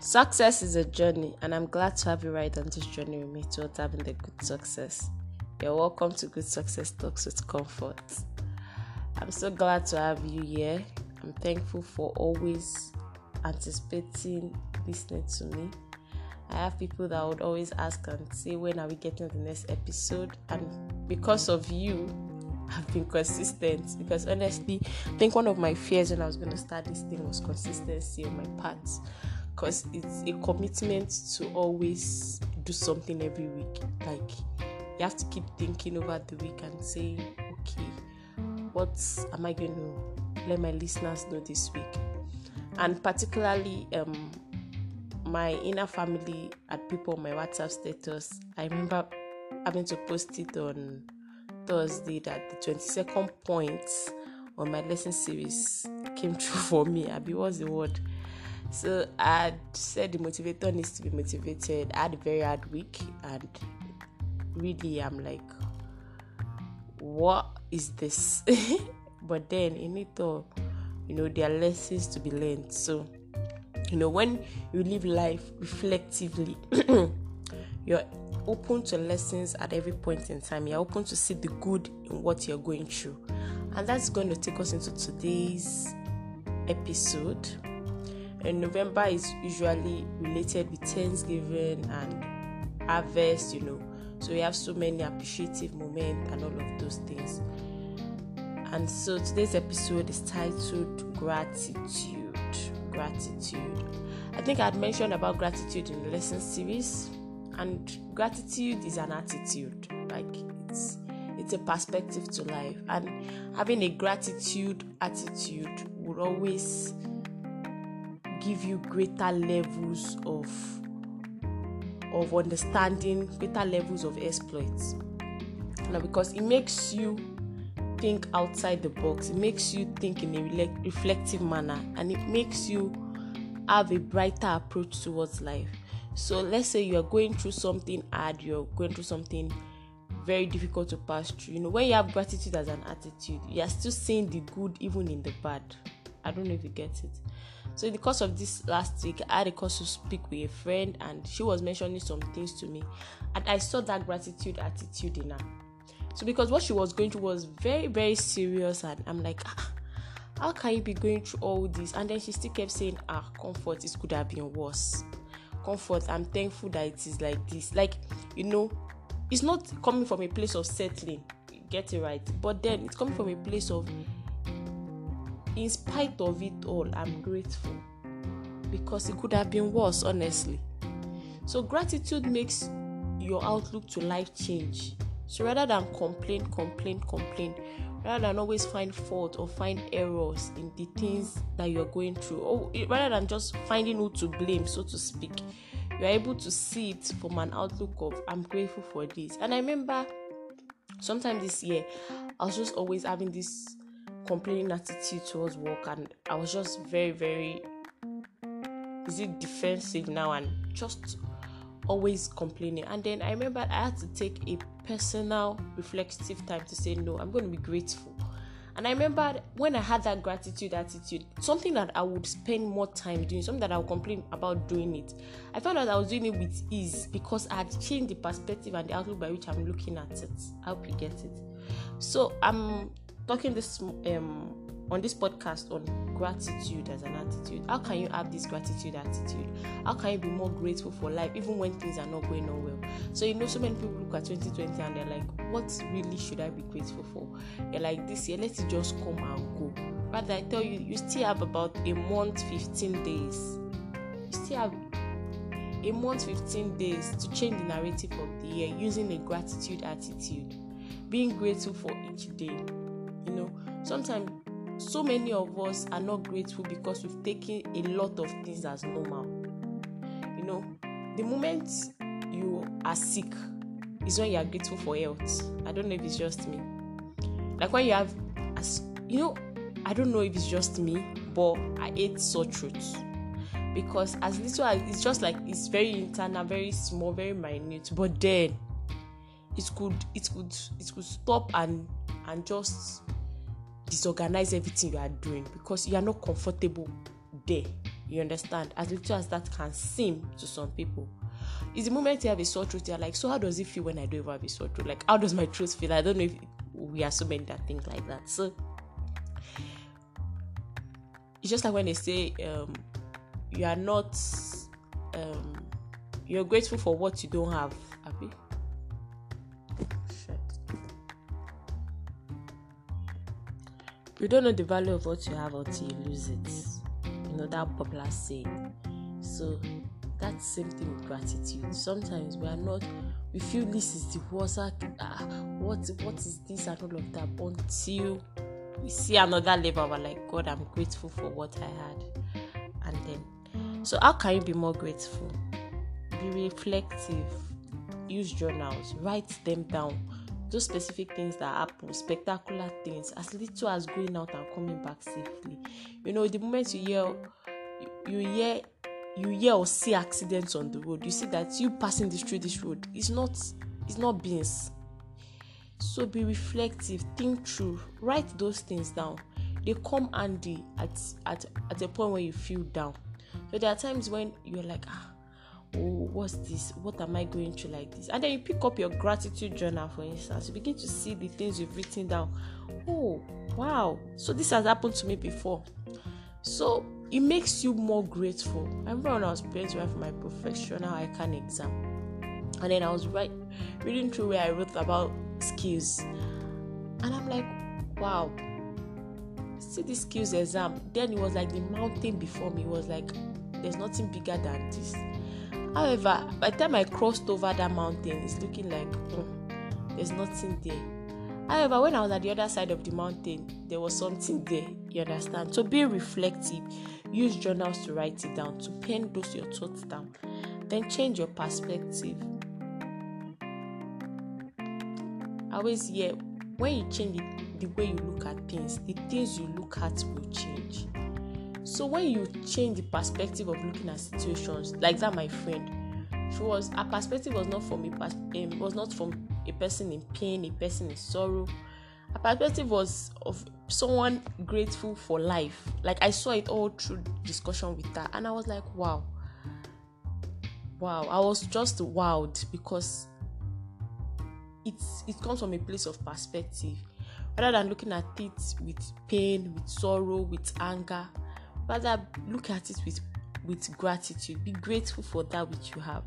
Success is a journey, and I'm glad to have you right on this journey with me towards having the good success. You're welcome to Good Success Talks with Comfort. I'm so glad to have you here. I'm thankful for always anticipating listening to me. I have people that would always ask and say, When are we getting the next episode? And because of you, I've been consistent. Because honestly, I think one of my fears when I was going to start this thing was consistency on my part because it's a commitment to always do something every week. Like you have to keep thinking over the week and saying, okay, what am I going to let my listeners know this week? And particularly, um, my inner family had people on my WhatsApp status. I remember having to post it on Thursday that the 22nd point on my lesson series came true for me. Abi, what's the word? So I said the motivator needs to be motivated. I had a very hard week, and really, I'm like, what is this? but then in it all, you know, there are lessons to be learned. So, you know, when you live life reflectively, you're open to lessons at every point in time. You're open to see the good in what you're going through. And that's going to take us into today's episode and November is usually related with Thanksgiving and harvest, you know. So we have so many appreciative moments and all of those things. And so today's episode is titled Gratitude. Gratitude. I think I had mentioned about gratitude in the lesson series, and gratitude is an attitude. Like it's it's a perspective to life, and having a gratitude attitude would always give you greater levels of of understanding, greater levels of exploits. Now, because it makes you think outside the box, it makes you think in a reflective manner, and it makes you have a brighter approach towards life. So, let's say you are going through something hard, you're going through something very difficult to pass through. You know, when you have gratitude as an attitude, you are still seeing the good even in the bad. I don't know if you get it. So in the course of this last week, I had a cause to speak with a friend, and she was mentioning some things to me, and I saw that gratitude attitude in her. So because what she was going through was very very serious, and I'm like, ah, how can you be going through all this? And then she still kept saying, ah, comfort, it could have been worse. Comfort, I'm thankful that it is like this. Like you know, it's not coming from a place of settling. Get it right, but then it's coming from a place of in spite of it all, I'm grateful because it could have been worse, honestly. So, gratitude makes your outlook to life change. So, rather than complain, complain, complain, rather than always find fault or find errors in the things that you're going through, or rather than just finding who to blame, so to speak, you're able to see it from an outlook of, I'm grateful for this. And I remember sometime this year, I was just always having this complaining attitude towards work and I was just very, very is it defensive now and just always complaining. And then I remember I had to take a personal reflective time to say no, I'm going to be grateful. And I remember when I had that gratitude attitude, something that I would spend more time doing, something that I would complain about doing it. I found out I was doing it with ease because I had changed the perspective and the outlook by which I'm looking at it. I hope you get it. So I'm talking this um on this podcast on gratitude as an attitude. How can you have this gratitude attitude? How can you be more grateful for life even when things are not going on well? So you know, so many people look at 2020 and they're like, "What really should I be grateful for?" You're like, "This year, let it just come and go." Rather, I tell you, you still have about a month, 15 days. You still have a month, 15 days to change the narrative of the year using a gratitude attitude, being grateful for each day you know sometimes so many of us are not grateful because we've taken a lot of things as normal. You know the moment you are sick is when you are grateful for health. I don't know if it's just me. Like when you have as you know i don't know if it's just me but i ate sore throats because as little as it's just like it's very internal very small very minute. But then it could it could it could stop and and just disorganize everything you are doing because you are not comfortable there You understand? As little as that can seem to some people. Is the moment you have a sore throat, you're like, so how does it feel when I don't even have a sore throat? Like, how does my throat feel? I don't know if we are so many that think like that. So it's just like when they say um, you are not um, you're grateful for what you don't have, You don't know the value of what you have until you lose it. You know that popular saying. So that same thing with gratitude. Sometimes we are not we feel this is the worst ah, what what is this and all of that until we see another level we're like God I'm grateful for what I had and then so how can you be more grateful be reflective use journals write them down those specific things that happen spectacular things as little as going out and coming back safely. You know the moment you hear you, hear you hear or see accidents on the road you see that you passing this through this road is not it's not beans. So be reflective think through write those things down. They come handy at at at a point where you feel down. So there are times when you're like ah oh what's this? What am i going through like this? And then you pick up your gratitude journal for instance. You begin to see the things you've written down. Oh wow. So this has happened to me before. So it makes you more grateful. I remember when i was preparing for my professional ICAN exam and then i was right reading through where i wrote about skills. And i'm like wow. See this skills exam? Then it was like the mountain before me. It was like there's nothing bigger than this However, by the time I crossed over that mountain, it's looking like hmm, there's nothing there. However, when I was at the other side of the mountain, there was something there. You understand? So be reflective. Use journals to write it down, to pen those your thoughts down. Then change your perspective. Always hear when you change the way you look at things, the things you look at will change. So when you change the perspective of looking at situations, like that, my friend, she was her perspective was not from a um, was not from a person in pain, a person in sorrow. Her perspective was of someone grateful for life. Like I saw it all through discussion with her, and I was like, wow, wow. I was just wowed because it's it comes from a place of perspective rather than looking at it with pain, with sorrow, with anger rather look at it with with gratitude. Be grateful for that which you have.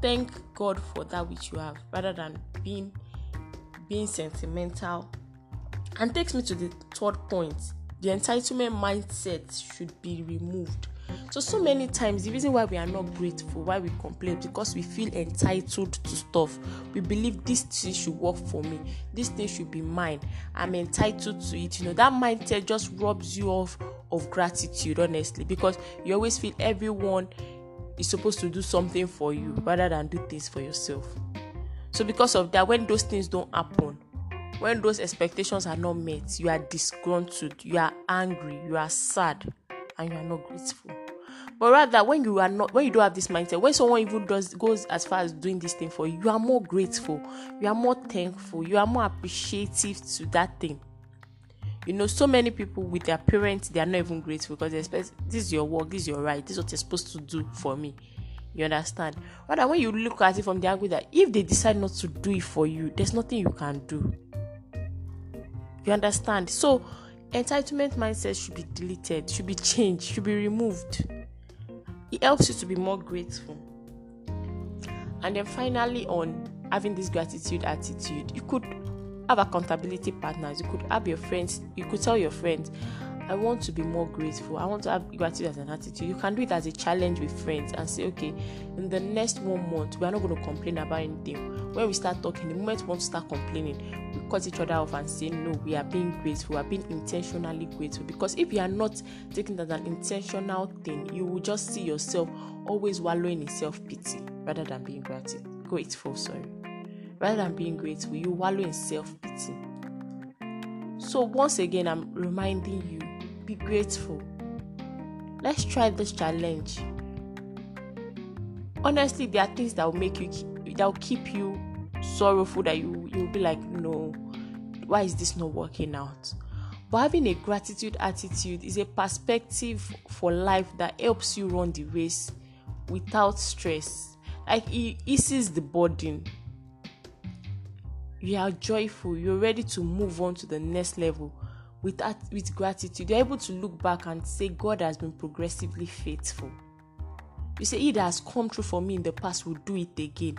Thank god for that which you have rather than being being sentimental. And takes me to the third point. The entitlement mindset should be removed. So so many times the reason why we are not grateful why we complain because we feel entitled to stuff. We believe this thing should work for me. This thing should be mine. I'm entitled to it. You know that mindset just robs you of of gratitude honestly because you always feel everyone is supposed to do something for you rather than do things for yourself. So because of that when those things don't happen when those expectations are not met you are disgruntled you are angry you are sad and you are not grateful. But rather when you are not when you don't have this mindset when someone even does goes as far as doing this thing for you you are more grateful you are more thankful you are more appreciative to that thing you know so many people with their parents they are not even grateful because they expect this is your work this is your right this is what you're supposed to do for me. You understand? Rather when you look at it from the angle that if they decide not to do it for you there's nothing you can do. You understand? So entitlement mindset should be deleted should be changed should be removed. It helps you to be more grateful. And then finally on having this gratitude attitude you could have accountability partners you could have your friends you could tell your friends I want to be more grateful. I want to have gratitude as an attitude. You can do it as a challenge with friends and say, okay, in the next one month, we are not going to complain about anything. When we start talking, the moment we want to start complaining, we cut each other off and say, no, we are being grateful. We are being intentionally grateful. Because if you are not taking that as an intentional thing, you will just see yourself always wallowing in self pity rather than being gratitude, grateful. Sorry rather than being grateful, you wallow in self pity. So, once again, I'm reminding you be grateful. Let's try this challenge. Honestly, there are things that will make you that will keep you sorrowful that you you'll be like, no, why is this not working out? But having a gratitude attitude is a perspective for life that helps you run the race without stress. Like it eases the burden. You are joyful, you're ready to move on to the next level with with gratitude. You're able to look back and say, God has been progressively faithful. You say, He that has come true for me in the past will do it again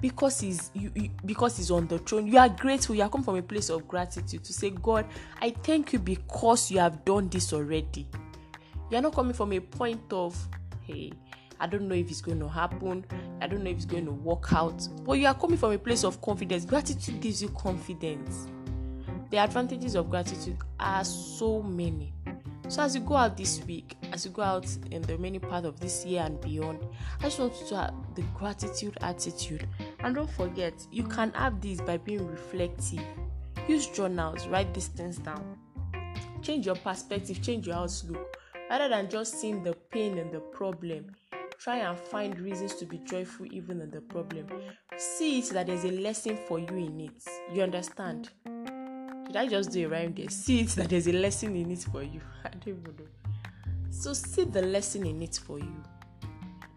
because he's you, you, because he's on the throne you are grateful you are come from a place of gratitude to say god i thank you because you have done this already you are not coming from a point of hey i don't know if it's going to happen i don't know if it's going to work out but you are coming from a place of confidence gratitude gives you confidence the advantages of gratitude are so many so as you go out this week, as you go out in the many part of this year and beyond, I just want you to have the gratitude attitude. And don't forget, you can have this by being reflective. Use journals, write these things down. Change your perspective, change your outlook. Rather than just seeing the pain and the problem, try and find reasons to be joyful even in the problem. See it that there's a lesson for you in it. You understand? Did I just do a rhyme there? See it that there's a lesson in it for you. I don't even know. So see the lesson in it for you.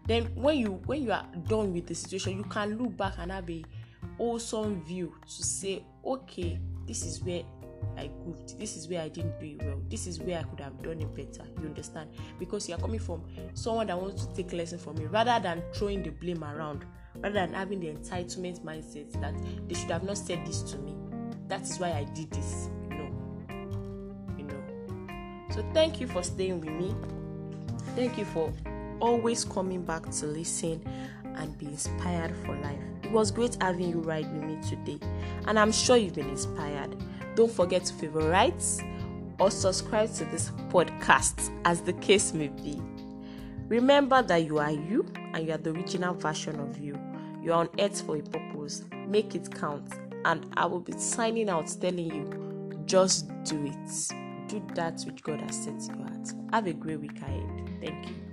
Then when you when you are done with the situation, you can look back and have a wholesome view to say, okay, this is where I goofed. This is where I didn't do it well. This is where I could have done it better. You understand? Because you are coming from someone that wants to take lesson from me rather than throwing the blame around, rather than having the entitlement mindset that they should have not said this to me that is why I did this. No. You know. So thank you for staying with me. Thank you for always coming back to listen and be inspired for life. It was great having you ride with me today, and I'm sure you've been inspired. Don't forget to favorite or subscribe to this podcast, as the case may be. Remember that you are you and you are the original version of you. You are on earth for a purpose. Make it count and I will be signing out telling you just do it. Do that which God has set you at. Have a great week ahead. Thank you.